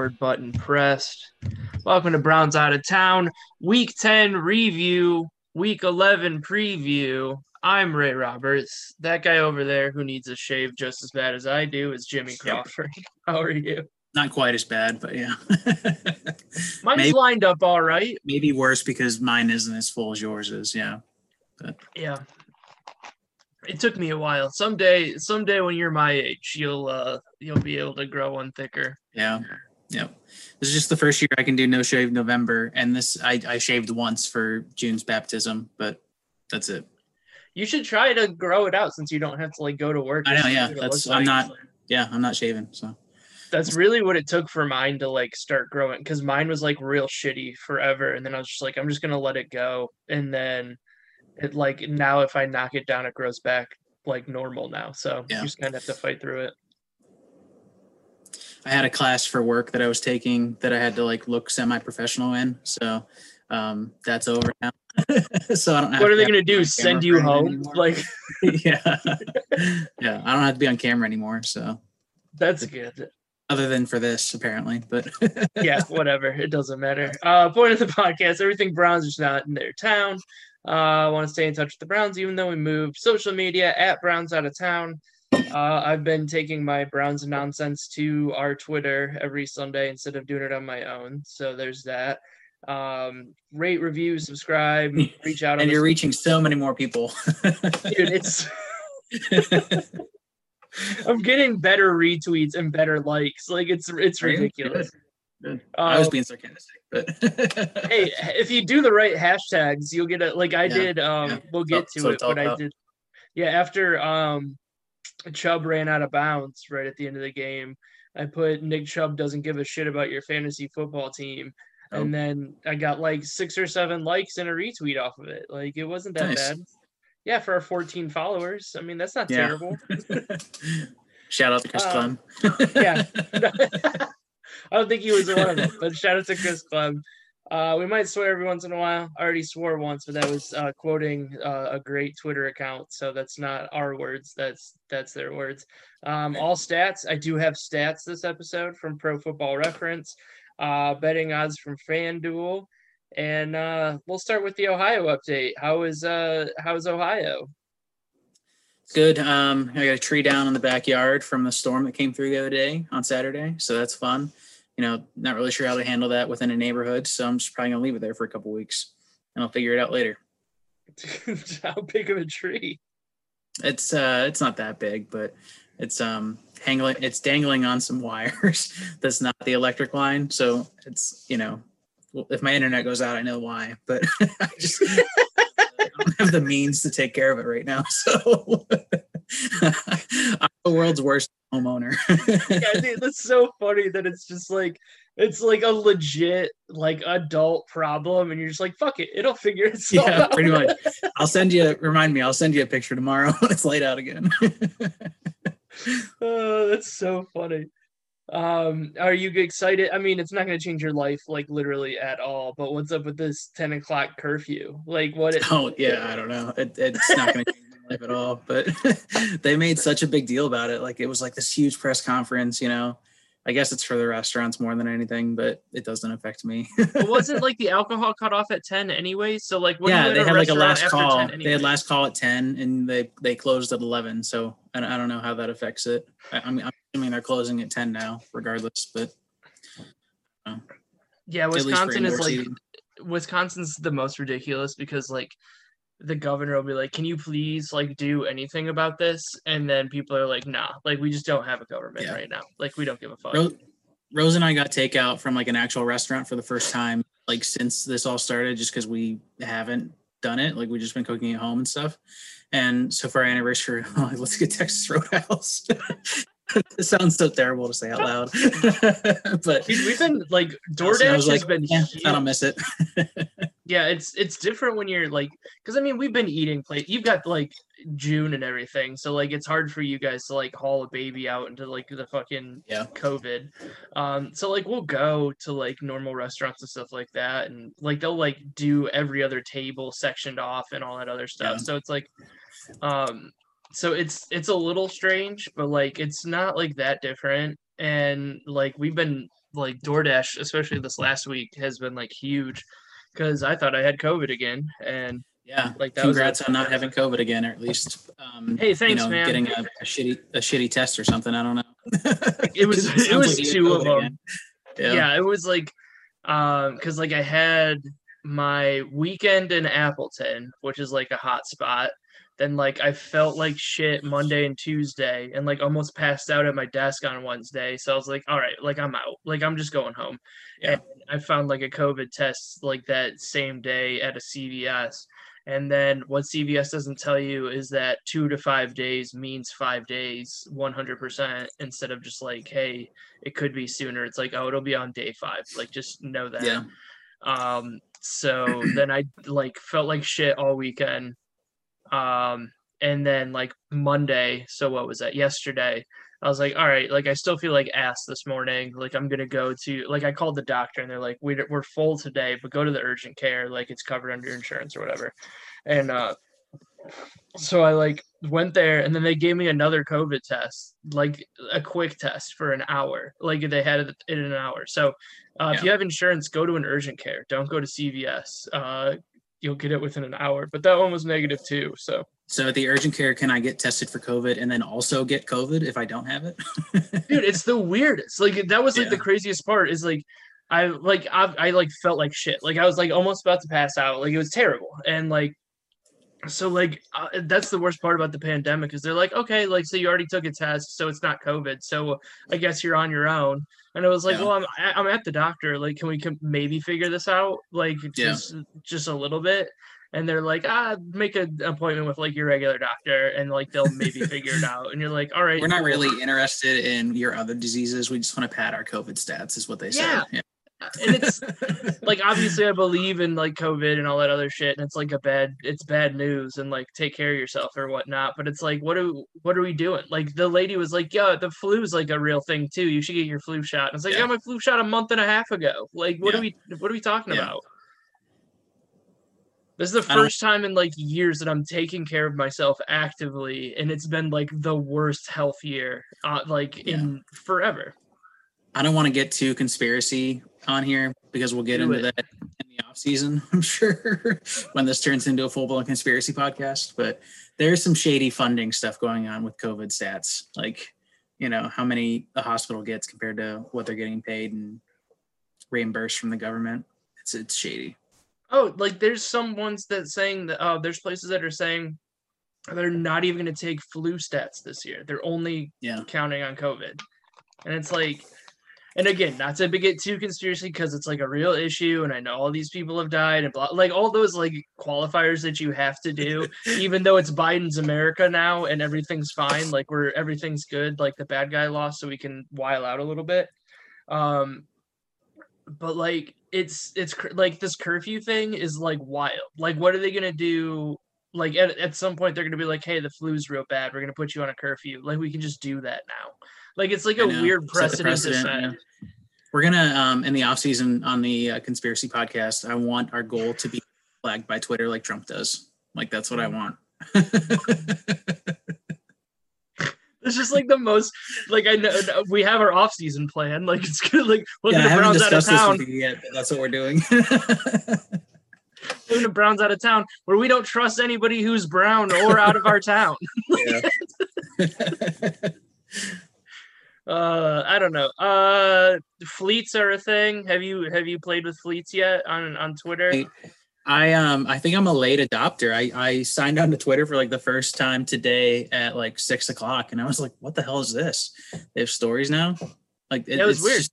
record button pressed. Welcome to Browns Out of Town, Week 10 review, Week 11 preview. I'm Ray Roberts. That guy over there who needs a shave just as bad as I do is Jimmy Crawford. How are you? Not quite as bad, but yeah. Mine's Maybe- lined up all right. Maybe worse because mine isn't as full as yours is. Yeah. Yeah. It took me a while. Someday, someday when you're my age, you'll uh you'll be able to grow one thicker. Yeah. Yeah. This is just the first year I can do no shave November. And this, I, I shaved once for June's baptism, but that's it. You should try to grow it out since you don't have to like go to work. I know, yeah, that's- I'm like. not- Yeah. I'm not shaving. So That's really what it took for mine to like start growing because mine was like real shitty forever, and then I was just like, I'm just gonna let it go, and then it like now if I knock it down, it grows back like normal now. So Yeah. you just kind of have to fight through it. I had a class for work that I was taking that I had to like look semi-professional in. So um, that's over now. so I don't. Have What are they gonna to do? Send you home? anymore. Like yeah, yeah. I don't have to be on camera anymore. So that's good. other than for this, apparently, but yeah, whatever. It doesn't matter. Uh, point of the podcast: everything Browns is not in their town. Uh, I want to stay in touch with the Browns, even though we moved. Social media at Browns out of town. Uh, I've been taking my Browns nonsense to our Twitter every Sunday instead of doing it on my own. So there's that. Um, rate, review, subscribe, reach out. and you're reaching so many more people. dude. It's I'm getting better retweets and better likes. Like it's it's ridiculous. Good. I was Um, being sarcastic, but hey, if you do the right hashtags, you'll get it. Like I Yeah, did. Um, yeah. we'll get So- to so it, but I did. Yeah, after um, Chubb ran out of bounds right at the end of the game, I put Nick Chubb doesn't give a shit about your fantasy football team, Oh. and then I got like six or seven likes and a retweet off of it. Like it wasn't that Nice. bad. Yeah, for our 14 followers. I mean, that's not Yeah. terrible. shout out to Chris Uh, Clem. yeah. I don't think he was one of them, but shout out to Chris Club. Uh, we might swear every once in a while. I already swore once, but that was uh, quoting uh, a great Twitter account, so that's not our words. That's that's their words. Um, all stats. I do have stats this episode from Pro Football Reference, uh, betting odds from FanDuel, and uh, we'll start with the Ohio update. How is uh how is Ohio? It's good. Um, I got a tree down in the backyard from the storm that came through the other day on Saturday, so that's fun. You know, not really sure how to handle that within a neighborhood, so I'm just probably gonna leave it there for a couple weeks, and I'll figure it out later. how big of a tree? It's uh, it's not that big, but it's um, hangling, it's dangling on some wires. That's not the electric line, so it's you know, if my internet goes out, I know why, but I just I don't have the means to take care of it right now. So I'm the world's worst homeowner. yeah, dude, that's so funny that it's just like it's like a legit like adult problem, and you're just like, fuck it, it'll figure itself yeah, out. pretty much. I'll send you. Remind me. I'll send you a picture tomorrow when it's laid out again. oh, that's so funny. Um, are you excited? I mean, it's not going to change your life like literally at all. But what's up with this ten o'clock curfew? Like, what? It, oh yeah, I don't know. It, it's not going to change life at all. But they made such a big deal about it. Like it was like this huge press conference. You know, I guess it's for the restaurants more than anything, but it doesn't affect me. But wasn't like the alcohol cut off at ten anyway? So like, when yeah, you they had like a last call. 10 They had last call at ten, and they they closed at eleven. So I, I don't know how that affects it. I, I mean, I'm assuming they're closing at ten now, regardless. But um, yeah, at least Wisconsin is like. Wisconsin's the most ridiculous because like the governor will be like, "Can you please like do anything about this?" And then people are like, "Nah, like we just don't have a government Yeah. right now. Like we don't give a fuck." Rose, Rose and I got takeout from like an actual restaurant for the first time, like since this all started, just because we haven't done it. Like we've just been cooking at home and stuff. And so for our anniversary, like, let's get Texas Roadhouse. it sounds so terrible to say out loud, but we've been like DoorDash has like, been yeah. I don't miss it. yeah, it's it's different when you're like because I mean we've been eating plate. You've got like June and everything, so like it's hard for you guys to like haul a baby out into like the fucking Yeah. COVID. Um, so like we'll go to like normal restaurants and stuff like that, and like they'll like do every other table sectioned off and all that other stuff. Yeah. So it's like, um, so it's it's a little strange, but like it's not like that different. And like we've been like DoorDash, especially this last week, has been like huge because I thought I had COVID again, and Yeah. like that was Congrats on not having COVID again, or at least um, Hey, thanks, you know, man. getting a, a shitty a shitty test or something. I don't know. It was- 'Cause it was had two of them. yeah. Yeah. it was like um because like I had my weekend in Appleton, which is like a hot spot. Then like I felt like shit Monday and Tuesday and like almost passed out at my desk on Wednesday. So I was like, all right, like I'm out. Like I'm just going home. Yeah. And I found like a COVID test like that same day at a CVS. And then what CVS doesn't tell you is that two to five days means five days, 100%, instead of just like, hey, it could be sooner. It's like, oh, it'll be on day five. Like, just know that. Yeah. Um, so then I like felt like shit all weekend. Um, and then like Monday, so what was that? Yesterday, I was like, all right, like I still feel like ass this morning. Like I'm gonna go to like I called the doctor and they're like, we we're full today, but go to the urgent care, like it's covered under insurance or whatever. And uh, so I like went there and then they gave me another COVID test, like a quick test for an hour. Like they had it in an hour. So uh, if you have insurance, go to an urgent care. Don't go to CVS. Uh, you'll get it within an hour. But that one was negative too. So So at the urgent care, can I get tested for COVID and then also get COVID if I don't have it? dude, it's the weirdest. Like that was like the craziest part. Is like I like I, I like felt like shit. Like I was like almost about to pass out. Like it was terrible. And like so like uh, that's the worst part about the pandemic is they're like okay like so you already took a test so it's not covid so i guess you're on your own and i was like Yeah. well i'm i'm at the doctor like can we com- maybe figure this out like Yeah. just just a little bit and they're like ah make an appointment with like your regular doctor and like they'll maybe figure it out and you're like all right We're not really interested in your other diseases. We just want to pad our COVID stats, is what they Yeah. said. And it's like obviously I believe in like COVID and all that other shit, and it's like a bad it's bad news and like take care of yourself or whatnot. But it's like what do what are we doing? Like the lady was like, "Yeah, the flu is like a real thing too. You should get your flu shot." And it's like, Yeah. got my flu shot a month and a half ago. Like, what are we what are we talking Yeah. about?" This is the first time in like years that I'm taking care of myself actively, and it's been like the worst health year, uh, like Yeah. in forever. I don't want to get too conspiracy on here because we'll get Do into it. that in the off season, I'm sure, when this turns into a full blown conspiracy podcast. But there's some shady funding stuff going on with COVID stats, like you know how many a hospital gets compared to what they're getting paid and reimbursed from the government. It's it's shady. Oh, like there's some ones that saying that uh, there's places that are saying they're not even going to take flu stats this year. They're only Yeah. counting on COVID, and it's like, and again, not to get too conspiracy because it's like a real issue, and I know all these people have died and blah, like all those like qualifiers that you have to do, even though it's Biden's America now and everything's fine, like we're everything's good, like the bad guy lost, so we can while out a little bit. Um, but like it's it's like this curfew thing is like wild. Like, what are they gonna do? Like at, at some point they're gonna be like, hey, the flu's real bad. We're gonna put you on a curfew. Like we can just do that now. Like it's like a weird precedent, to set. yeah. We're gonna um in the off season on the uh, conspiracy podcast. I want our goal to be flagged by Twitter like Trump does. Like that's what I want. It's just like the most like I know we have our off season plan. Like it's good. Like we're yeah, the haven't Browns out of town. with you yet, but that's what we're doing. The Browns out of town where we don't trust anybody who's brown or out of our town. Uh, I don't know. Uh, fleets are a thing. Have you have you played with fleets yet on on Twitter? I um I think I'm a late adopter. I I signed on to Twitter for like the first time today at like six o'clock, and I was like, "What the hell is this? They have stories now." Like it, That was it's weird. just-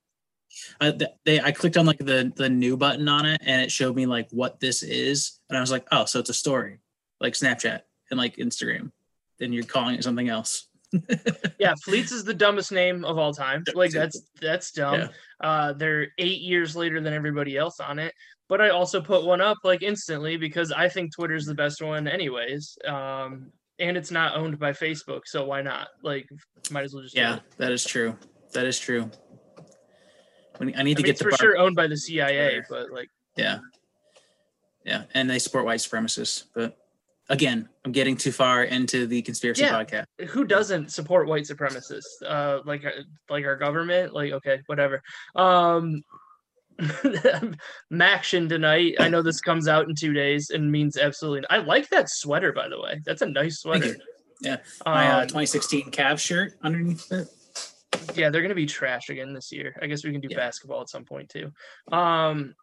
I, they I clicked on like the the new button on it, and it showed me like what this is, and I was like, "Oh, so it's a story, like Snapchat and like Instagram." Then you're calling it something else. yeah, Fleets is the dumbest name of all time. Like that's that's dumb. Yeah. Uh, they're eight years later than everybody else on it. But I also put one up like instantly because I think Twitter's the best one, anyways. Um, and it's not owned by Facebook, so why not? Like, might as well just Yeah, that is true. That is true. When I need I to mean, get it's the for bar- sure owned by the CIA, Twitter. but like, Yeah. Yeah. And they support white supremacists, but again, I'm getting too far into the conspiracy Yeah. podcast. who doesn't support white supremacists uh like uh, like our government like okay whatever um MACtion tonight. I know this comes out in two days and means absolutely. I like that sweater, by the way. That's a nice sweater. Yeah, My uh, Um, 2016 Cavs shirt underneath it. yeah, they're gonna be trash again this year. I guess we can do Yeah. basketball at some point too. Um,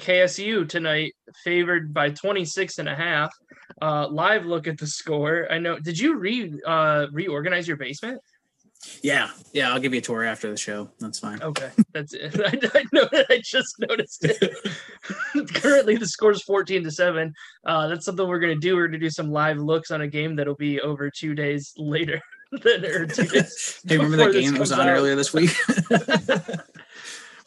KSU tonight favored by 26 and a half. Uh, live look at the score. I know. Did you re uh reorganize your basement? Yeah, yeah. I'll give you a tour after the show. That's fine. Okay, that's it. I, I know that I just noticed it. Currently, the score is 14 to 7. Uh, that's something we're going to do. We're going to do some live looks on a game that'll be over two days later than or two days. Hey, remember that game that was on out. earlier this week?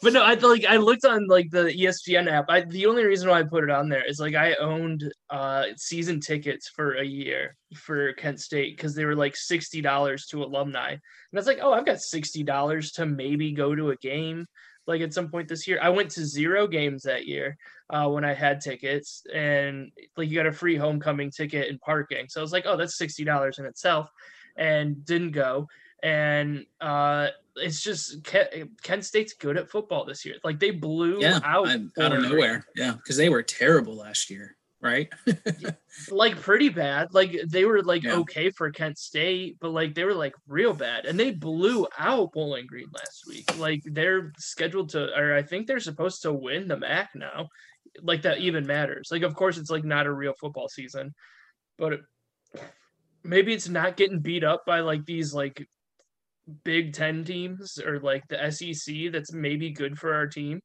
But no, I like I looked on like the ESPN app. I the only reason why I put it on there is like I owned uh season tickets for a year for Kent State because they were like sixty dollars to alumni. And I was like, oh, I've got sixty dollars to maybe go to a game like at some point this year. I went to zero games that year uh, when I had tickets, and like you got a free homecoming ticket and parking. So I was like, oh, that's sixty dollars in itself, and didn't go. And uh, it's just Kent, Kent State's good at football this year. Like they blew yeah, out I'm out of nowhere. Yeah, because they were terrible last year, right? like pretty bad. Like they were like Yeah. okay for Kent State, but like they were like real bad, and they blew out Bowling Green last week. Like they're scheduled to, or I think they're supposed to win the MAC now. Like that even matters. Like of course it's like not a real football season, but it, maybe it's not getting beat up by like these like Big Ten teams or like the SEC. That's maybe good for our team.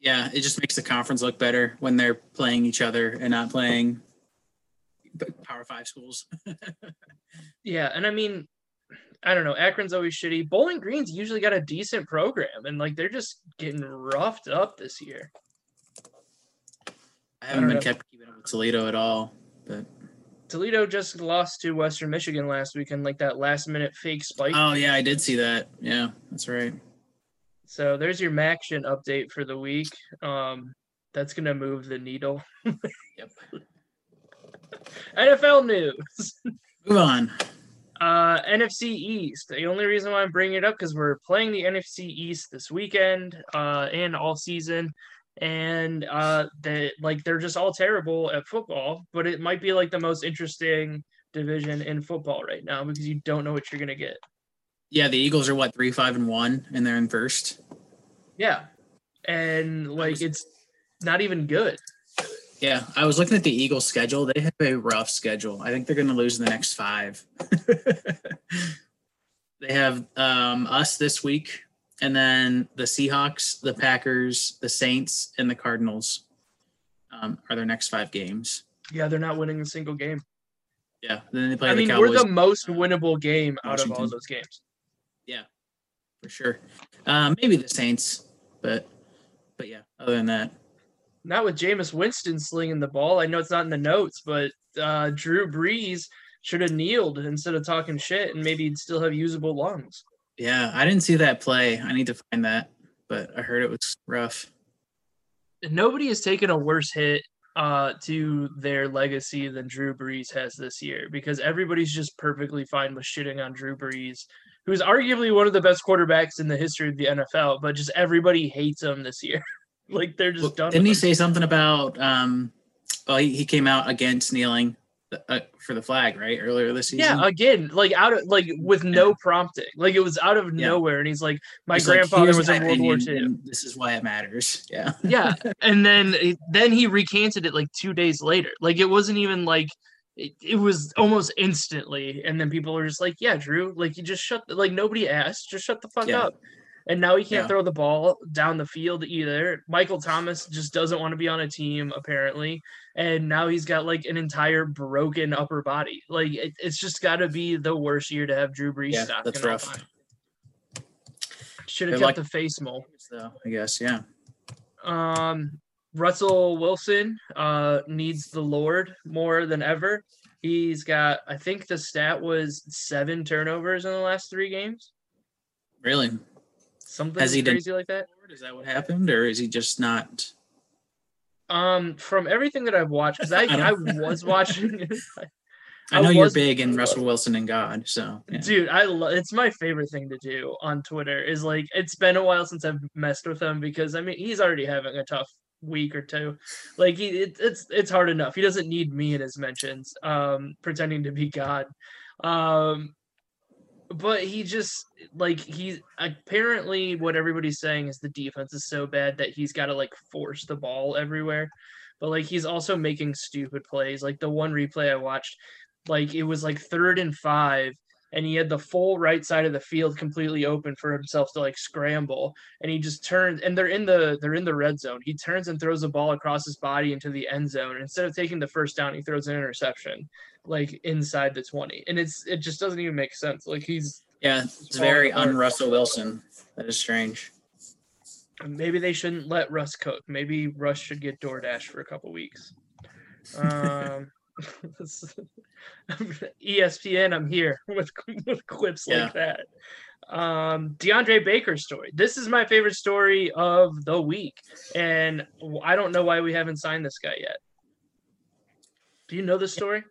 Yeah, it just makes the conference look better when they're playing each other and not playing Power Five schools. Yeah, and I mean, I don't know. Akron's always shitty. Bowling Green's usually got a decent program, and like they're just getting roughed up this year. I haven't don't been know. kept keeping up with Toledo at all, but Toledo just lost to Western Michigan last week in like that last minute fake spike. oh yeah, I did see that. Yeah, that's right. So there's your MACtion update for the week. Um, that's gonna move the needle. Yep. NFL news. Move on. Uh, NFC East. The only reason why I'm bringing it up because we're playing the NFC East this weekend, uh, and all season, and uh, they like they're just all terrible at football. But it might be like the most interesting division in football right now because you don't know what you're gonna get. Yeah, the Eagles are what three, five, and one, and they're in first. Yeah, and like it's not even good. Yeah, I was looking at the Eagles' schedule. They have a rough schedule. I think they're to lose in the next five. they have um, us this week, and then the Seahawks, the Packers, the Saints, and the Cardinals um, are their next five games. Yeah, they're not winning a single game. Yeah, then they play I the mean, Cowboys we're the most uh, winnable game out of all those games. Yeah, for sure. Um, maybe the Saints, but but yeah. Other than that, not with Jameis Winston slinging the ball. I know it's not in the notes, but uh, Drew Brees should have kneeled instead of talking shit, and maybe he'd still have usable lungs. Yeah, I didn't see that play. I need to find that, but I heard it was rough. Nobody has taken a worse hit uh, to their legacy than Drew Brees has this year because everybody's just perfectly fine with shitting on Drew Brees, who's arguably one of the best quarterbacks in the history of the NFL, but just everybody hates him this year. like they're just Well, done. Didn't he him. say something about? Um, well, he, he came out against kneeling uh, for the flag, right? Earlier this season. Yeah, again, like out of like with no prompting, like it was out of Yeah. nowhere, and he's like, "My He's grandfather "Here's was in World War II." This is why it matters. Yeah. Yeah, and then then he recanted it like two days later. Like it wasn't even like it, it was almost instantly, and then people are just like, "Yeah, Drew, like you just shut the, like nobody asked, just shut the fuck Yeah. up." And now he can't Yeah. throw the ball down the field either. Michael Thomas just doesn't want to be on a team apparently, and now he's got like an entire broken upper body. Like it, it's just got to be the worst year to have Drew Brees Yeah, stock. that's rough. Should have kept like- the face mold. So I guess yeah. Um, Russell Wilson uh, needs the Lord more than ever. He's got, I think the stat was seven turnovers in the last three games. Really? Something Has he done- crazy like that. Is that what happened, or is he just not? Um, from everything that I've watched, because I, I I was watching. I I know you're big in Russell Wilson and God, so yeah. Dude, I lo- it's my favorite thing to do on Twitter. Is like it's been a while since I've messed with him because I mean he's already having a tough week or two. Like he, it, it's it's hard enough. He doesn't need me in his mentions, um, pretending to be God. Um, but he just like he apparently what everybody's saying is the defense is so bad that he's got to like force the ball everywhere. But like he's also making stupid plays. Like the one replay I watched, like it was like third and five, and he had the full right side of the field completely open for himself to like scramble, and he just turns and they're in the they're in the red zone. He turns and throws the ball across his body into the end zone. Instead of taking the first down, he throws an interception like inside the 20. And it's it just doesn't even make sense. Like he's Yeah, it's very un Russell Wilson. That is strange. maybe they shouldn't let Russ cook. Maybe Russ should get DoorDash for a couple weeks. Um ESPN, I'm here with with clips Yeah. like that. Um, DeAndre Baker's story. This is my favorite story of the week, and I don't know why we haven't signed this guy yet. Do you know the story?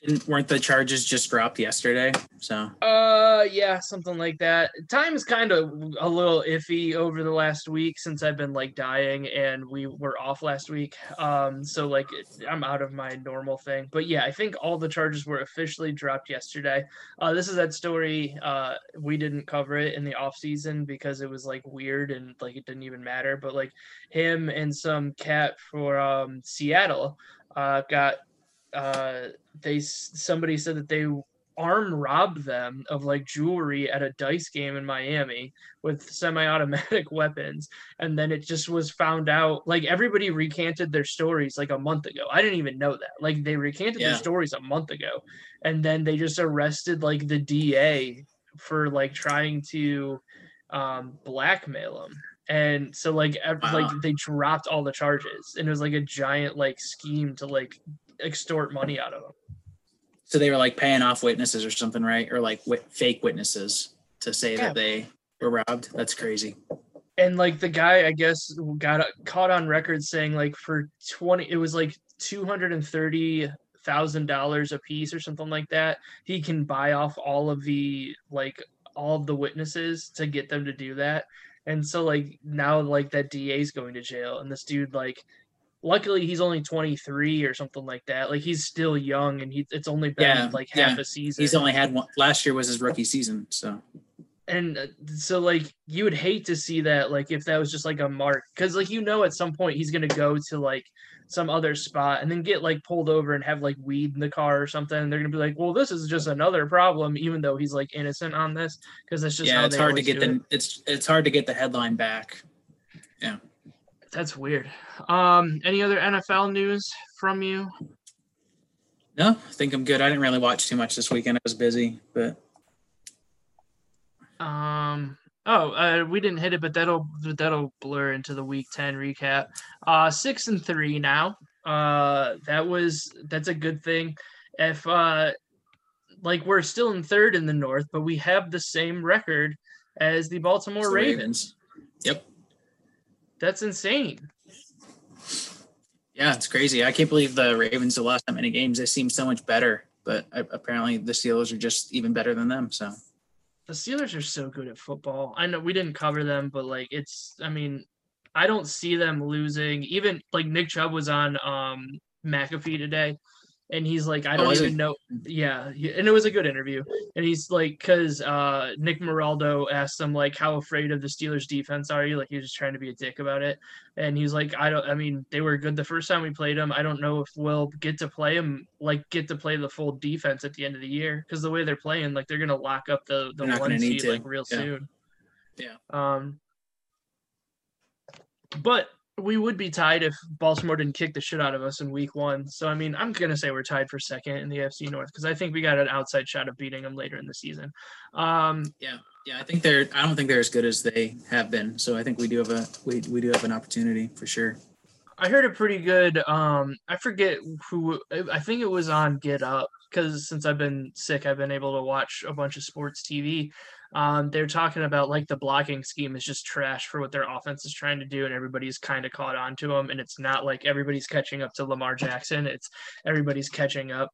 Didn't, weren't the charges just dropped yesterday? So Uh, yeah, something like that. Time is kind of a little iffy over the last week since I've been like dying and we were off last week. Um, so like I'm out of my normal thing. But yeah, I think all the charges were officially dropped yesterday. Uh, this is that story. Uh, we didn't cover it in the off season because it was like weird and like it didn't even matter. But like him and some cat for um Seattle, uh, got uh they somebody said that they arm robbed them of like jewelry at a dice game in Miami with semi-automatic weapons and then it just was found out like everybody recanted their stories like a month ago. I didn't even know that. Like they recanted Yeah. their stories a month ago and then they just arrested like the DA for like trying to um blackmail them And so like ev- Wow. like they dropped all the charges and it was like a giant like scheme to like extort money out of them. so they were like paying off witnesses or something, right? Or like fake witnesses to say Yeah. that they were robbed. That's crazy. and like the guy i guess got caught on record saying like for 20 it was like 230 thousand dollars a piece or something like that he can buy off all of the like all of the witnesses to get them to do that and so like now like that DA is going to jail and this dude like luckily he's only 23 or something like that like he's still young and he, it's only been Yeah, like half yeah. a season He's only had one. Last year was his rookie season, so and uh, so like you would hate to see that like if that was just like a mark because like you know at some point he's gonna go to like some other spot and then get like pulled over and have like weed in the car or something and they're gonna be like well this is just another problem even though he's like innocent on this because that's just yeah, how it's hard to get the it. it's it's hard to get the headline back. That's weird um any other nfl news from you No, I think I'm good. I didn't really watch too much this weekend. I was busy, but Um. Oh, uh, we didn't hit it, but that'll that'll blur into the week ten recap. Uh, six and three now. Uh, that was that's a good thing. If uh, like we're still in third in the North, but we have the same record as the Baltimore the Ravens. Yep. That's insane. Yeah, it's crazy. I can't believe the Ravens have lost that many games. They seem so much better, but apparently the Steelers are just even better than them. So The Steelers are so good at football. I know we didn't cover them, but like it's. I mean, I don't see them losing. Even like Nick Chubb was on um McAfee today, and he's like, I Oh, don't was even know. Yeah, and it was a good interview. And he's like, because uh Nick Moraldo asked him like, how afraid of the Steelers defense are you? Like he was just trying to be a dick about it. And he's like, I don't. I mean, they were good the first time we played them. I don't know if we'll get to play them like get to play the full defense at the end of the year because the way they're playing, like they're gonna lock up the the one seed like real Yeah. soon. Yeah. Um. But we would be tied if Baltimore didn't kick the shit out of us in week one. So I mean, I'm gonna say we're tied for second in the AFC North because I think we got an outside shot of beating them later in the season. Um, yeah, I think they're. I don't think they're as good as they have been. So I think we do have a we we do have an opportunity for sure. I heard a pretty good. Um, I forget who. I think it was on Get Up because since I've been sick, I've been able to watch a bunch of sports TV. Um, they're talking about like the blocking scheme is just trash for what their offense is trying to do, and everybody's kind of caught on to them. And it's not like everybody's catching up to Lamar Jackson; it's everybody's catching up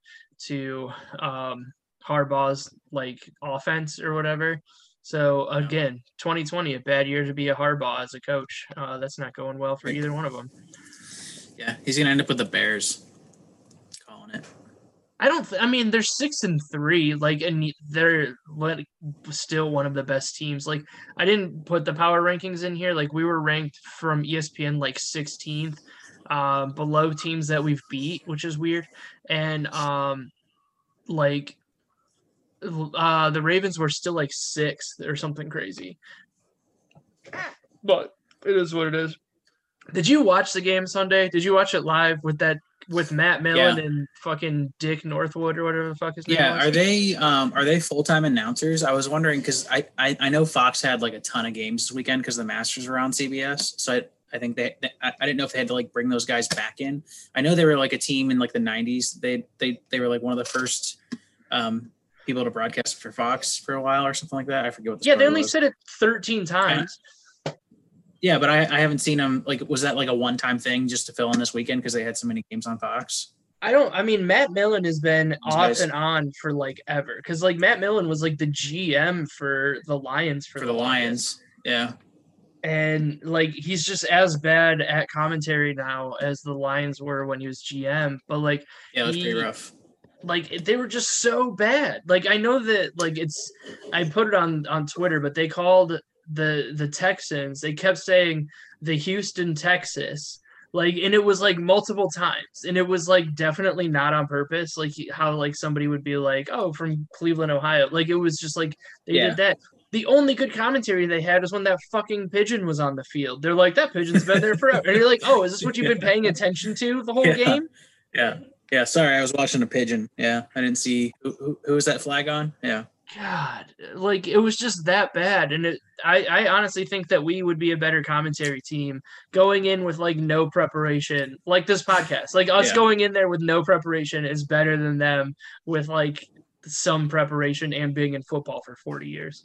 to um, Harbaugh's like offense or whatever. So again, 2020, a bad year to be a Harbaugh as a coach. Uh, that's not going well for either one of them. Yeah, he's gonna end up with the Bears. I don't. Th- I mean, they're six and three, like, and they're like still one of the best teams. Like, I didn't put the power rankings in here. Like, we were ranked from ESPN like 16th, um, below teams that we've beat, which is weird. And um, like, uh, the Ravens were still like sixth or something crazy. But it is what it is. Did you watch the game Sunday? Did you watch it live with that with Matt Millen Yeah. and fucking Dick Northwood or whatever the fuck his name Yeah, was? are they um are they full time announcers? I was wondering because I, I I know Fox had like a ton of games this weekend because the Masters were on CBS. So I I think they, I didn't know if they had to like bring those guys back in. I know they were like a team in like the '90s. They they they were like one of the first um people to broadcast for Fox for a while or something like that. I forget what. The yeah, they only was. said it 13 times. Yeah, but I, I haven't seen them. Like, was that like a one time thing just to fill in this weekend because they had so many games on Fox? I don't. I mean, Matt Millen has been off guys- and on for like ever. Because like Matt Millen was like the GM for the Lions for, For the Lions. Yeah. and like he's just as bad at commentary now as the Lions were when he was GM. But like, Yeah, it was pretty rough. like they were just so bad. Like I know that like it's. I put it on on Twitter, but they called the the Texans. They kept saying the Houston, Texas. Like and it was like multiple times, and it was like definitely not on purpose. Like how like somebody would be like, "Oh, from Cleveland, Ohio." Like it was just like they Yeah. did that. The only good commentary they had was when that fucking pigeon was on the field. They're like, "That pigeon's been there forever," and you're like, "Oh, is this what you've been paying attention to the whole Yeah. game?" Yeah. Yeah. Sorry, I was watching a pigeon. Yeah. I didn't see who, who, who was that flag on? Yeah. God, like it was just that bad, and it. I, I honestly think that we would be a better commentary team going in with like no preparation, like this podcast. Like us Yeah. going in there with no preparation is better than them with like some preparation and being in football for forty years.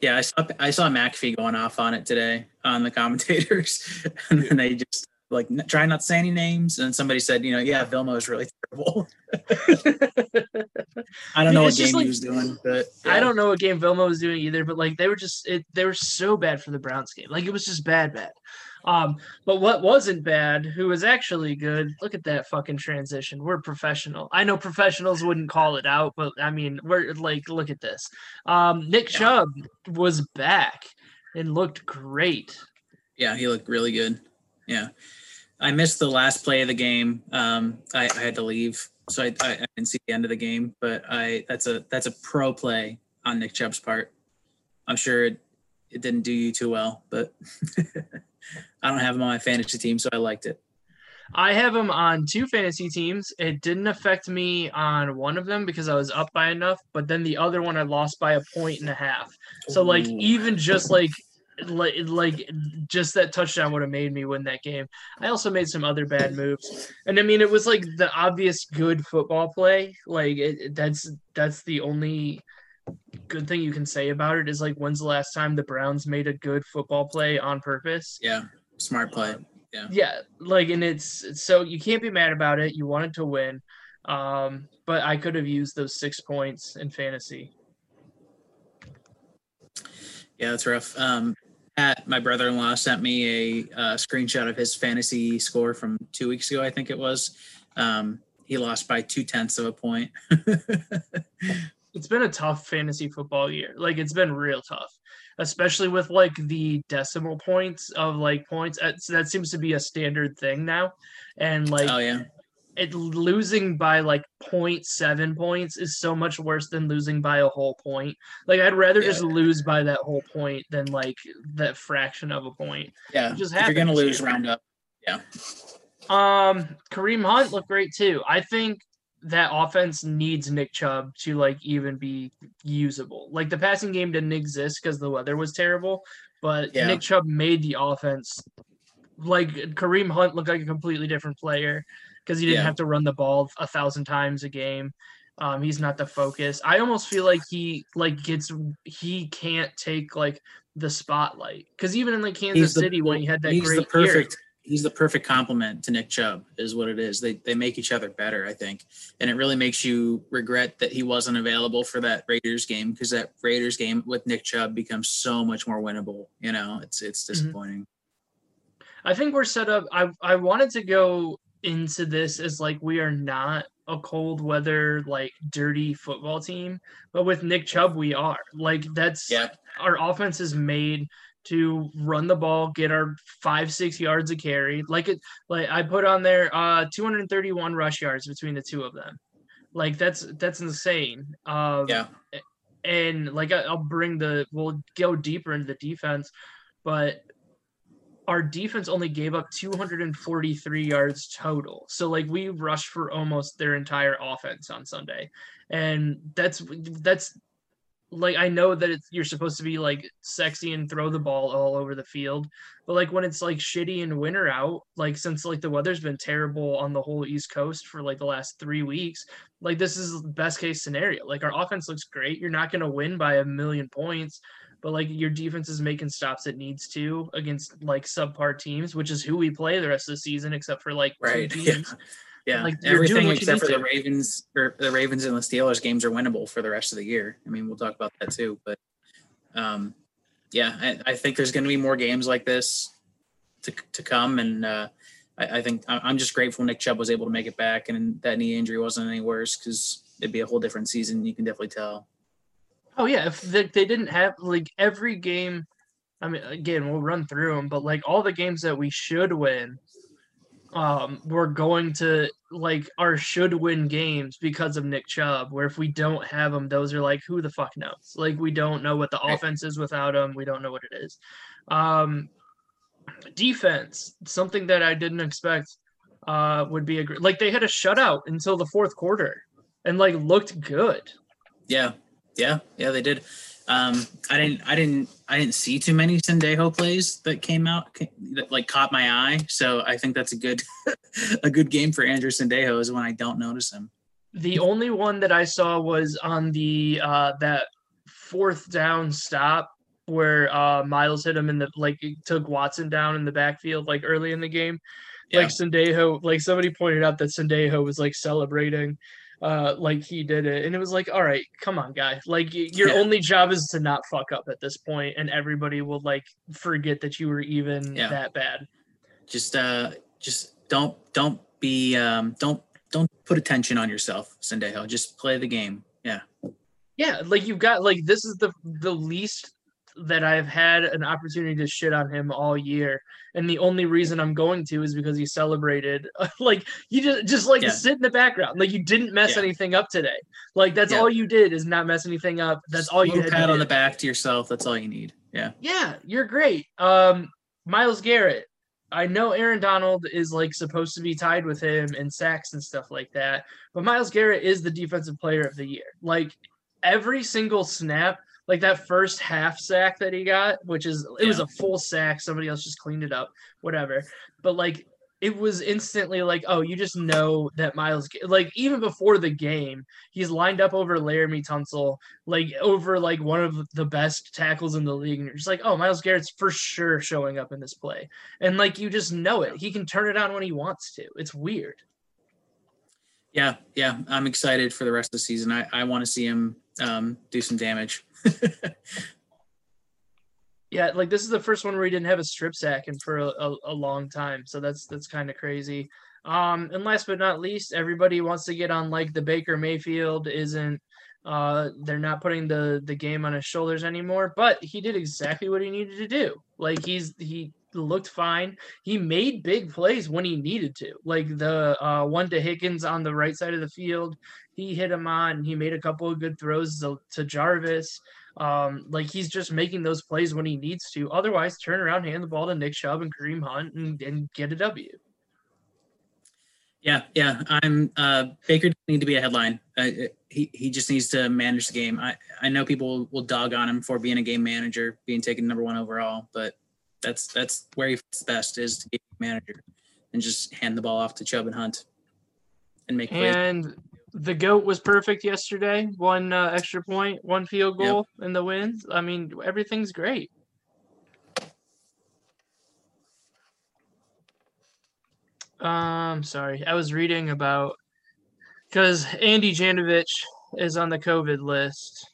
Yeah. I saw, I saw McAfee going off on it today on the commentators. And then they just like try not to say any names. And somebody said, you know, yeah, Vilma is really terrible. I don't know what game like- he was doing, but I don't know what game Vilma was doing either, but like they were just it, they were so bad for the Browns game. Like it was just bad, bad. Um, but what wasn't bad, who was actually good, look at that fucking transition. We're professional. I know professionals wouldn't call it out, but I mean, we're like, look at this. Um, Nick Yeah. Chubb was back and looked great. Yeah, he looked really good. Yeah. I missed the last play of the game. Um, I, I had to leave, so I, I, I didn't see the end of the game. But I that's a that's a pro play on Nick Chubb's part. I'm sure it, it didn't do you too well, but I don't have him on my fantasy team, so I liked it. I have him on two fantasy teams. It didn't affect me on one of them because I was up by enough, but then the other one I lost by a point and a half. So like even just like like like just that touchdown would have made me win that game. I also made some other bad moves, and I mean it was like the obvious good football play. Like it, that's that's the only good thing you can say about it is like when's the last time the Browns made a good football play on purpose? Yeah, smart play. Yeah, yeah, like and it's it's- so you can't be mad about it. You wanted to win, um, but I could have used those six points in fantasy. Yeah, that's rough. Um, Pat, my brother-in-law sent me a uh, screenshot of his fantasy score from two weeks ago. I think it was. Um, he lost by two tenths of a point. it's been a tough fantasy football year. Like it's been real tough, especially with like the decimal points of like points. That seems to be a standard thing now, and like oh yeah, it losing by like 0.7 points is so much worse than losing by a whole point. Like I'd rather Yeah. just lose by that whole point than like that fraction of a point. yeah. It just if you're gonna lose, round up. Yeah. Um, Kareem Hunt looked great too. I think that offense needs Nick Chubb to like even be usable. Like the passing game didn't exist because the weather was terrible, but Yeah. Nick Chubb made the offense like Kareem Hunt looked like a completely different player because he didn't Yeah. have to run the ball a thousand times a game. Um, he's not the focus. I almost feel like he like gets he can't take like the spotlight because even in like Kansas the- City when he had that he's great the perfect year, he's the perfect complement to Nick Chubb is what it is. They they make each other better, I think. And it really makes you regret that he wasn't available for that Raiders game because that Raiders game with Nick Chubb becomes so much more winnable. You know, it's it's Mm-hmm. disappointing. I think we're set up. I I wanted to go into this as like we are not a cold weather like dirty football team, but with Nick Chubb we are. Like that's Yeah. our offense is made to run the ball, get our five six yards a carry. Like it, like I put on there, uh, 231 rush yards between the two of them. Like that's that's insane. Um, Yeah. and like I- I'll bring the we'll go deeper into the defense, but our defense only gave up 243 yards total. So like we rushed for almost their entire offense on Sunday. And that's that's like I know that it's you're supposed to be like sexy and throw the ball all over the field, but like when it's like shitty and winter out, like since like the weather's been terrible on the whole East Coast for like the last three weeks, like this is best case scenario. Like our offense looks great. You're not gonna win by a million points, but like your defense is making stops it needs to against like subpar teams, which is who we play the rest of the season, except for like two Right. Yeah. teams. Yeah. Like, Everything except for need the Ravens or the Ravens and the Steelers games are winnable for the rest of the year. I mean, we'll talk about that too. But um yeah, I, I think there's gonna be more games like this to to come and uh I, I think I'm just grateful Nick Chubb was able to make it back and that knee injury wasn't any worse because it'd be a whole different season. You can definitely tell. Oh yeah, if they, they didn't have like every game, I mean, again, we'll run through them, but like all the games that we should win, um, we're going to like our should win games because of Nick Chubb. Where if we don't have him, those are like who the fuck knows? Like we don't know what the offense is without him. We don't know what it is. Um, defense, something that I didn't expect, uh, would be a like they had a shutout until the fourth quarter, and like looked good. Yeah, yeah, yeah. They did. Um, I didn't, I didn't, I didn't see too many Sendejo plays that came out that like caught my eye. So I think that's a good, a good game for Andrew Sendejo is when I don't notice him. The only one that I saw was on the uh that fourth down stop where uh Myles hit him in the like took Watson down in the backfield like early in the game. Like Sendejo, like somebody pointed out that Sendejo was like celebrating uh like he did it and it was like all right come on guy like your Yeah. only job is to not fuck up at this point and everybody will like forget that you were even Yeah. that bad Just, uh, just don't, don't be, um, don't, don't put attention on yourself, Sendejo. Just play the game. Yeah, Yeah, like you've got like this is the the least that I've had an opportunity to shit on him all year, and the only reason I'm going to is because he celebrated. like you just just like Yeah. sit in the background, like you didn't mess Yeah. anything up today. Like that's Yeah. all you did is not mess anything up. That's Just all you had pat on the back to yourself. That's all you need. Yeah, Yeah, you're great. Um, Myles Garrett. I know Aaron Donald is like supposed to be tied with him in sacks and stuff like that, but Myles Garrett is the defensive player of the year. Like every single snap, like that first half sack that he got, which is it was a full sack. Somebody else just cleaned it up, whatever. But like it was instantly like, oh, you just know that Myles, like even before the game, he's lined up over Laremy Tunsil, like over like one of the best tackles in the league, and you're just like, oh, Myles Garrett's for sure showing up in this play, and like you just know it. He can turn it on when he wants to. It's weird. yeah, yeah. I'm excited for the rest of the season. I, I want to see him um, do some damage. Yeah, like this is the first one where he didn't have a strip sack in for a, a, a long time, so that's that's kind of crazy. Um, and last but not least, everybody wants to get on like the Baker Mayfield isn't. Uh, they're not putting the the game on his shoulders anymore, but he did exactly what he needed to do. Like he's he looked fine. He made big plays when he needed to. Like the uh, one to Higgins on the right side of the field, he hit him on. He made a couple of good throws to, to Jarvis. Um, like he's just making those plays when he needs to. Otherwise, turn around, hand the ball to Nick Chubb and Kareem Hunt, and, and get a W. Yeah, yeah. I'm uh Baker need to be a headline. Uh, he he just needs to manage the game. I I know people will dog on him for being a game manager, being taken number one overall, but that's that's where he fits best is to be a manager and just hand the ball off to Chubb and Hunt and make plays. And the goat was perfect yesterday. One uh, extra point, one field Yep. goal in the wins. I mean, everything's great. Um, sorry, I was reading about because Andy Janovich is on the COVID list,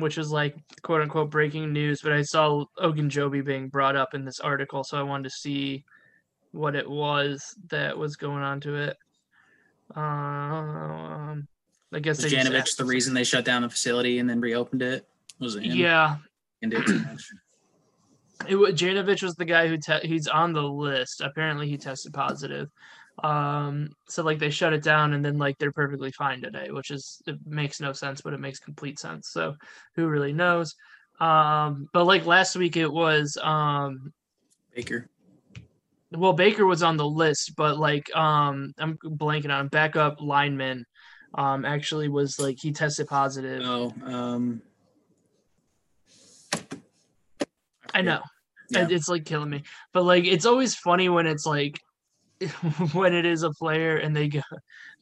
which is like quote unquote breaking news. But I saw Ogunjobi being brought up in this article, so I wanted to see what it was that was going on to it. Um, I guess Was they Janovich the reason they shut down the facility and then reopened it? Was it him? Yeah, And did too much. it was Janovich was the guy who te- he's on the list. Apparently, he tested positive. Um, so like they shut it down, and then like they're perfectly fine today, which is it makes no sense, but it makes complete sense. So who really knows? Um, but like last week, it was um, Baker. well Baker was on the list, but like um, I'm blanking on him. backup lineman. Um, actually was like he tested positive. Oh, um, I know. Yeah. it's like killing me but like it's always funny when it's like when it is a player and they go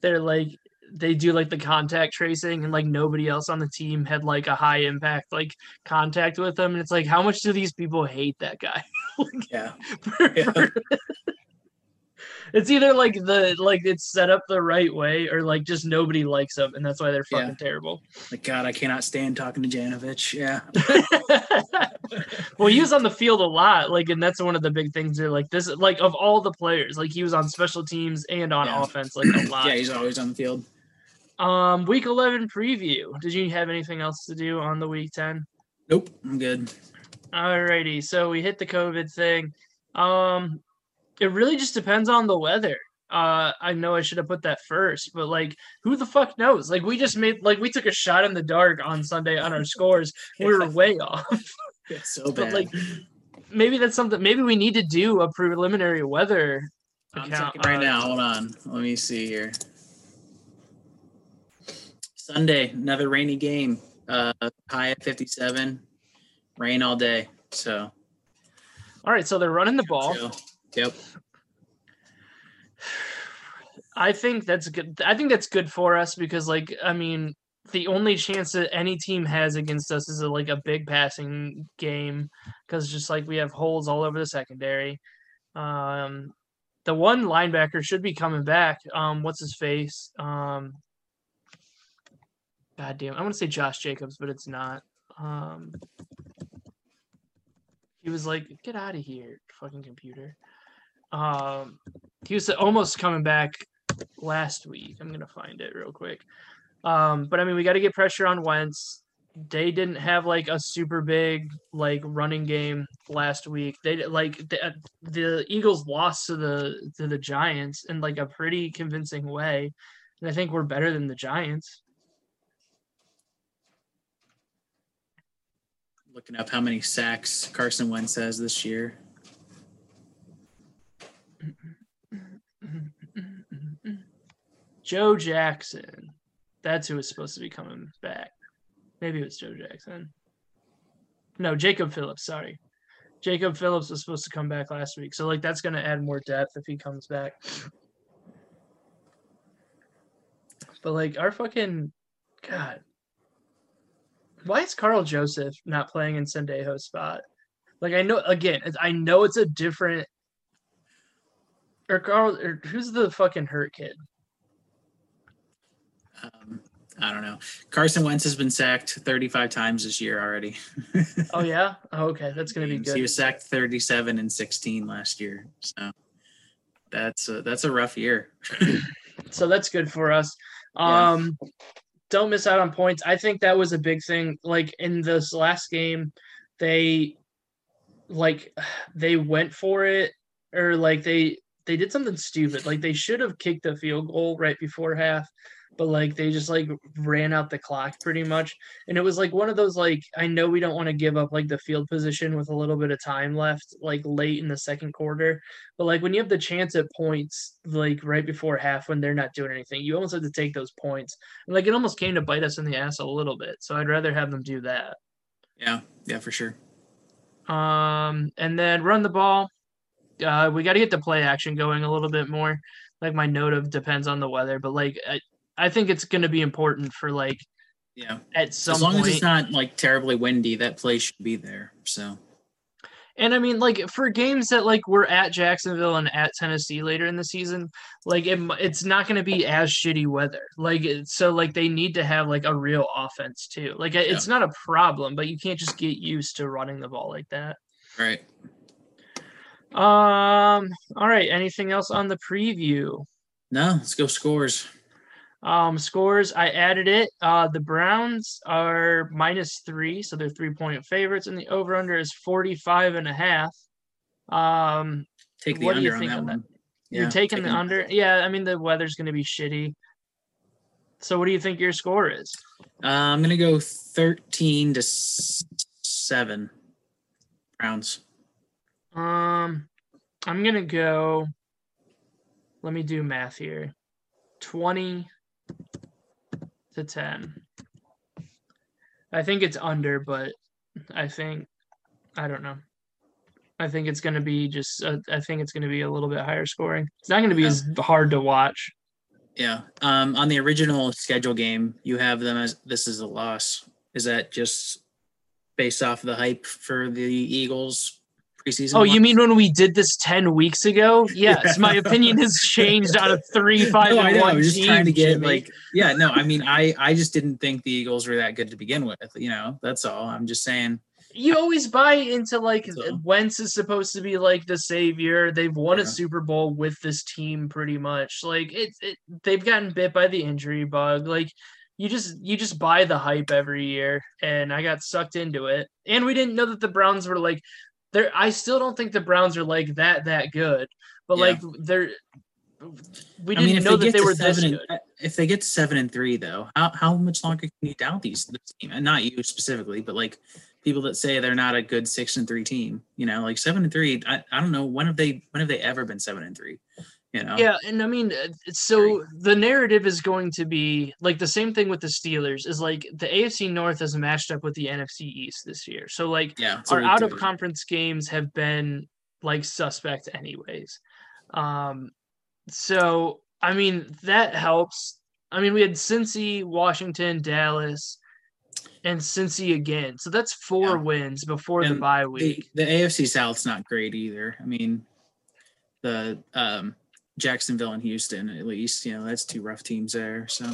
they're like they do like the contact tracing and like nobody else on the team had like a high impact like contact with them and it's like how much do these people hate that guy Yeah. For- Yeah. for- it's either like the like it's set up the right way or like just nobody likes them and that's why they're Yeah. fucking terrible Like God, I cannot stand talking to Janovich. Yeah. well, he was on the field a lot, like, and that's one of the big things. There, like this, like of all the players, like he was on special teams and on Yeah. offense, like a lot. Yeah, he's always on the field. Um, week eleven preview. Did you have anything else to do on the week ten? Nope, I'm good. Alrighty, so we hit the COVID thing. Um, it really just depends on the weather. Uh, I know I should have put that first, but like, who the fuck knows? Like, we just made like we took a shot in the dark on Sunday on our scores. We were way off. So But bad. like, maybe that's something. Maybe we need to do a preliminary weather I'm account. checking right uh, now. Hold on. Let me see here. Sunday, another rainy game. Uh, high at 57. Rain all day. So. All right, so they're running the ball. Yep. I think that's good. I think that's good for us because, like, I mean, the only chance that any team has against us is a, like a big passing game because just like we have holes all over the secondary. Um, the one linebacker should be coming back. Um, what's his face? Um, God damn, I want to say Josh Jacobs, but it's not. Um, he was like, "Get out of here, fucking computer." Um, he was almost coming back last week. I'm gonna find it real quick. Um, but I mean, we got to get pressure on Wentz. They didn't have like a super big like running game last week. They like the, the Eagles lost to the to the Giants in like a pretty convincing way, and I think we're better than the Giants. Looking up how many sacks Carson Wentz has this year. Joe Jackson. That's who was supposed to be coming back. Maybe it was Joe Jackson. No, Jacob Phillips, sorry. Jacob Phillips was supposed to come back last week. So like that's gonna add more depth if he comes back. But like our fucking God. Why is Karl Joseph not playing in Sendejo's spot? Like I know again, I know it's a different or Karl or who's the fucking hurt kid? Um, I don't know. Carson Wentz has been sacked 35 times this year already. Oh yeah? Oh, okay. That's gonna be good. He was sacked 37 and 16 last year. So that's a, that's a rough year. so that's good for us. Yeah. Um don't miss out on points. I think that was a big thing. Like in this last game, they like they went for it or like they they did something stupid. Like they should have kicked a field goal right before half, but like they just like ran out the clock pretty much. And it was like one of those like I know we don't want to give up like the field position with a little bit of time left, like late in the second quarter. But like when you have the chance at points, like right before half when they're not doing anything, you almost have to take those points. And like it almost came to bite us in the ass a little bit. So I'd rather have them do that. Yeah, yeah, for sure. Um, and then run the ball. Uh, we got to get the play action going a little bit more. Like my note of depends on the weather, but like I, I think it's going to be important for like Yeah. at some as long point. as it's not like terribly windy, that place should be there. So And I mean, like for games that like we're at Jacksonville and at Tennessee later in the season, like it, it's not going to be as shitty weather. Like so, like they need to have like a real offense too. Like it- it's not a problem, but you can't just get used to running the ball like that. right. Um. All right. Anything else on the preview? No, let's go scores. Um, scores. I added it. Uh, the Browns are minus three, so they're three point favorites, and the over under is 45 and a half. Um, Take the What do you under on that on that? one. You're Yeah, taking the under. Yeah, I mean the weather's going to be shitty. So what do you think your score is? Uh, I'm gonna go 13 to seven. Browns. Um, I'm gonna go. Let me do math here. Twenty to ten. I think it's under, but I think I don't know. I think it's gonna be just. Uh, I think it's gonna be a little bit higher scoring. It's not gonna be Yeah. as hard to watch. Yeah. Um, on the original schedule game, you have them as this is a loss. Is that just based off the hype for the Eagles preseason? Oh, you mean when we did this ten weeks ago? Yes, Yeah. my opinion has changed out of three, five, No, I know. one I'm just team, trying to get Jimmy. like, yeah, no, I mean, I I just didn't think the Eagles were that good to begin with. You know, that's all. I'm just saying. you always buy into like So- Wentz is supposed to be like the savior. They've won a Super Bowl with this team pretty much. Like it's it, they've gotten bit by the injury bug. Like you just you just buy the hype every year, and I got sucked into it. And we didn't know that the Browns were like they're. I still don't think the Browns are like that that good, but Yeah. like they're. We I didn't mean, if know they that they were this seven, good. and, if they get to seven and three, though, how how much longer can you doubt these this team? And not you specifically, but like people that say they're not a good six and three team. You know, like seven and three. I, I don't know when have they when have they ever been seven and three? You know. Yeah, and I mean, uh, so the narrative is going to be like the same thing with the Steelers is like the AFC North has matched up with the NFC East this year. So like Yeah. our out of conference games have been like suspect anyways. Um so I mean that helps. I mean we had Cincy, Washington, Dallas, and Cincy again. So that's four Yeah. wins before the And bye the, week. the AFC South's not great either. I mean, the um, Jacksonville and Houston, at least, you know, that's two rough teams there. So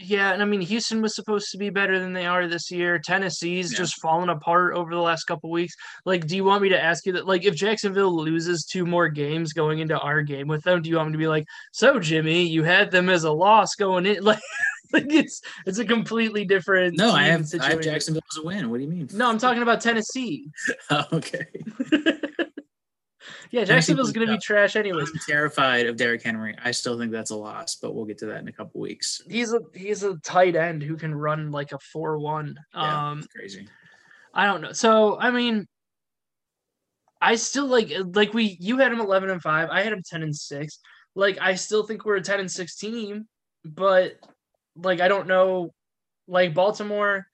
Yeah, and I mean Houston was supposed to be better than they are this year. Tennessee's Yeah. just fallen apart over the last couple weeks. Like, do you want me to ask you that? Like, if Jacksonville loses two more games going into our game with them, do you want me to be like, so Jimmy, you had them as a loss going in? Like, like it's it's a completely different. no, I have I have. Jacksonville as a win. What do you mean? No, I'm talking about Tennessee. Oh, okay. yeah, Jacksonville's gonna be trash anyways. I'm terrified of Derrick Henry. I still think that's a loss, but we'll get to that in a couple weeks. He's a he's a tight end who can run like a four one. Yeah, Um, crazy. I don't know. So I mean, I still like like we you had him eleven and five. I had him ten and six. Like I still think we're a ten and six team, but like I don't know. Like Baltimore,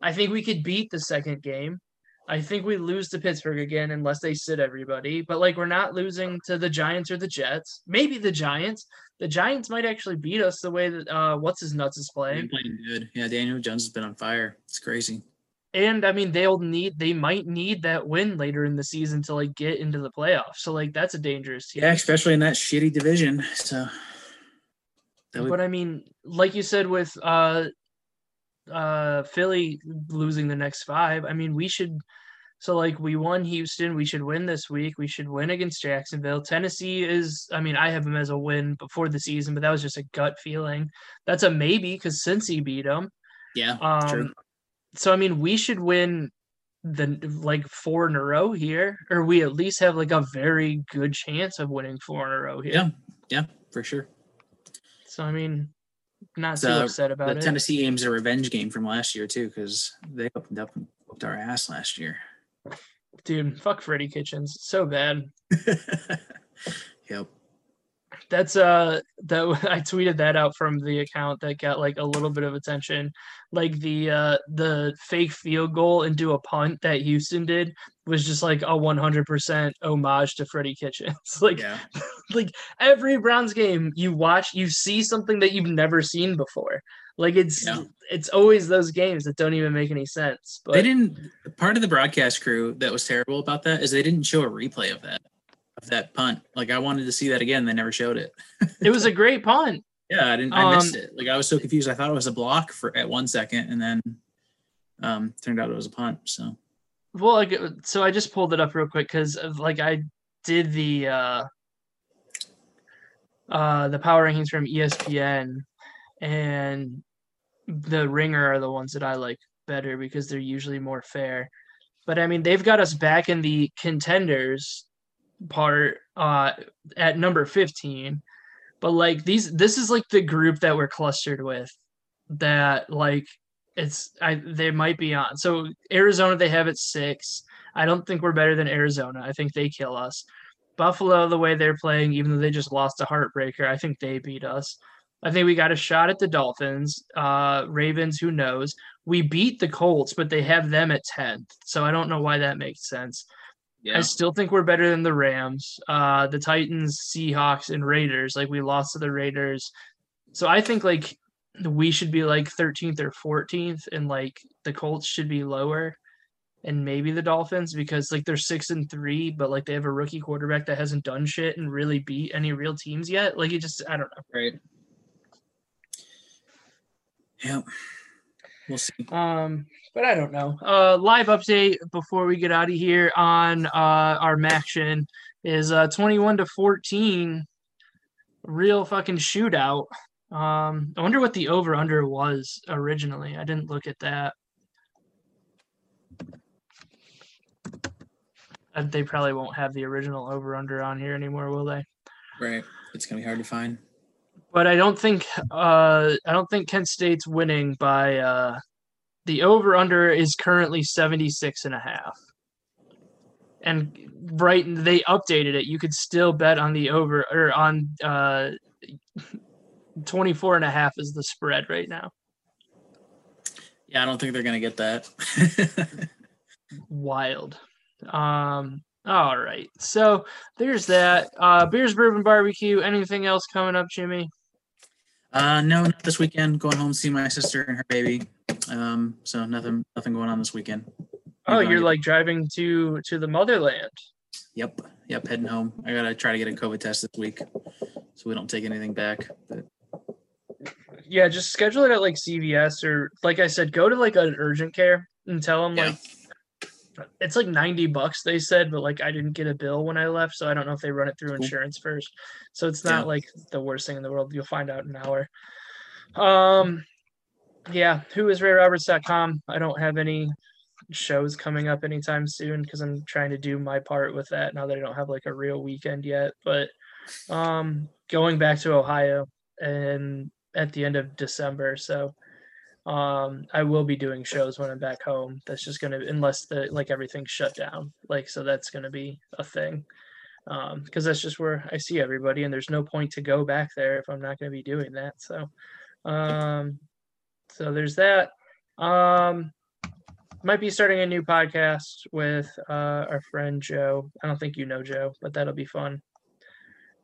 I think we could beat the second game. I think we lose to Pittsburgh again unless they sit everybody. But like we're not losing to the Giants or the Jets. Maybe the Giants. The Giants might actually beat us the way that uh what's his nuts is playing. Playing good. Yeah, Daniel Jones has been on fire. It's crazy. And I mean, they'll need they might need that win later in the season to like get into the playoffs. So like that's a dangerous team. Yeah, especially in that shitty division. So would, But I mean, like you said with uh uh Philly losing the next five, I mean we should so like we won Houston, we should win this week. We should win against Jacksonville. Tennessee is I mean, I have them as a win before the season, but that was just a gut feeling. That's a maybe because Cincy beat them. yeah, Um, true. so I mean, we should win the like four in a row here, or we at least have like a very good chance of winning four in a row here. Yeah, yeah, for sure. So I mean, not So, too upset The about it. Tennessee game's a revenge game from last year too, because they opened up and whooped our ass last year. Dude, fuck Freddie Kitchens. So bad. yep. That's uh that I tweeted that out from the account that got like a little bit of attention. Like the uh the fake field goal and do a punt that Houston did was just like a 100% homage to Freddie Kitchens. like Yeah. like every Browns game you watch, you see something that you've never seen before. Like it's Yeah. it's always those games that don't even make any sense. But they didn't. Part of the broadcast crew that was terrible about that is they didn't show a replay of that that punt. Like I wanted to see that again. They never showed it. it was a great punt. Yeah, I didn't. I missed Um, it. Like I was so confused. I thought it was a block for at one second, and then um turned out it was a punt. So Well, like, so I just pulled it up real quick because, like, I did the uh, uh, the power rankings from ESPN, and the Ringer are the ones that I like better because they're usually more fair. But I mean, they've got us back in the contenders part uh, at number fifteen. But like these, this is like the group that we're clustered with. That like it's I they might be on. So Arizona they have it six. I don't think we're better than Arizona. I think they kill us. Buffalo, the way they're playing, even though they just lost a heartbreaker, I think they beat us. I think we got a shot at the Dolphins. Uh, Ravens, who knows? We beat the Colts, but they have them at 10th. So I don't know why that makes sense. Yeah, I still think we're better than the Rams, uh, the Titans, Seahawks, and Raiders. Like we lost to the Raiders, so I think like we should be like 13th or 14th, and like the Colts should be lower, and maybe the Dolphins because like they're six and three, but like they have a rookie quarterback that hasn't done shit and really beat any real teams yet. Like it just I don't know. right. Yeah, we'll see. Um, but I don't know. Uh, live update before we get out of here on uh our MACtion is uh 21 to 14. Real fucking shootout. Um, I wonder what the over under was originally. I didn't look at that. Uh, They probably won't have the original over under on here anymore, will they? Right, it's gonna be hard to find. But I don't think uh I don't think Kent State's winning by uh the over under is currently 76 and a half. And right they updated it. You could still bet on the over or on uh 24 and a half is the spread right now. Yeah, I don't think they're gonna get that. Wild. Um all right. So there's that. Uh Beers Bourbon Barbecue. Anything else coming up, Jimmy? uh, no, not this weekend. Going home to see my sister and her baby. Um, so nothing, nothing going on this weekend. Oh, you're like driving to to the motherland. Yep, yep, heading home. I gotta try to get a COVID test this week, so we don't take anything back. But Yeah, just schedule it at like CVS or like I said, go to like an urgent care and tell them Yeah. like it's like 90 bucks they said, but like I didn't get a bill when I left, so I don't know if they run it through insurance first. So it's not Yeah. like the worst thing in the world. You'll find out in an hour. Um yeah, who is RayRoberts.com. I don't have any shows coming up anytime soon because I'm trying to do my part with that now that I don't have like a real weekend yet. But um going back to Ohio and at the end of December. So um I will be doing shows when I'm back home. That's just gonna unless the like everything's shut down. Like so that's gonna be a thing. Um because that's just where I see everybody and there's no point to go back there if I'm not gonna be doing that. So um so there's that. Um might be starting a new podcast with uh our friend Joe. I don't think you know Joe, but that'll be fun.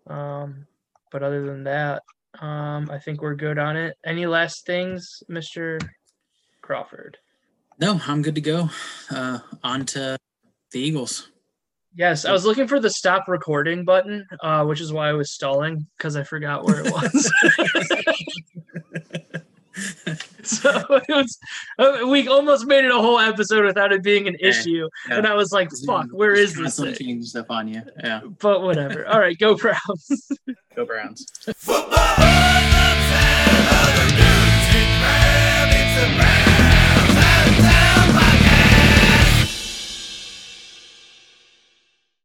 Um but other than that, um, I think we're good on it. Any last things, Mr. Crawford? no, I'm good to go. Uh, on to the Eagles. Yes, I was looking for the stop recording button, uh, which is why I was stalling because I forgot where it was. so it was uh, we almost made it a whole episode without it being an yeah, issue. Yeah. And I was like, fuck, where is this? Thing? stuff on you. Yeah. But whatever. All right, go Browns. go Browns. Football,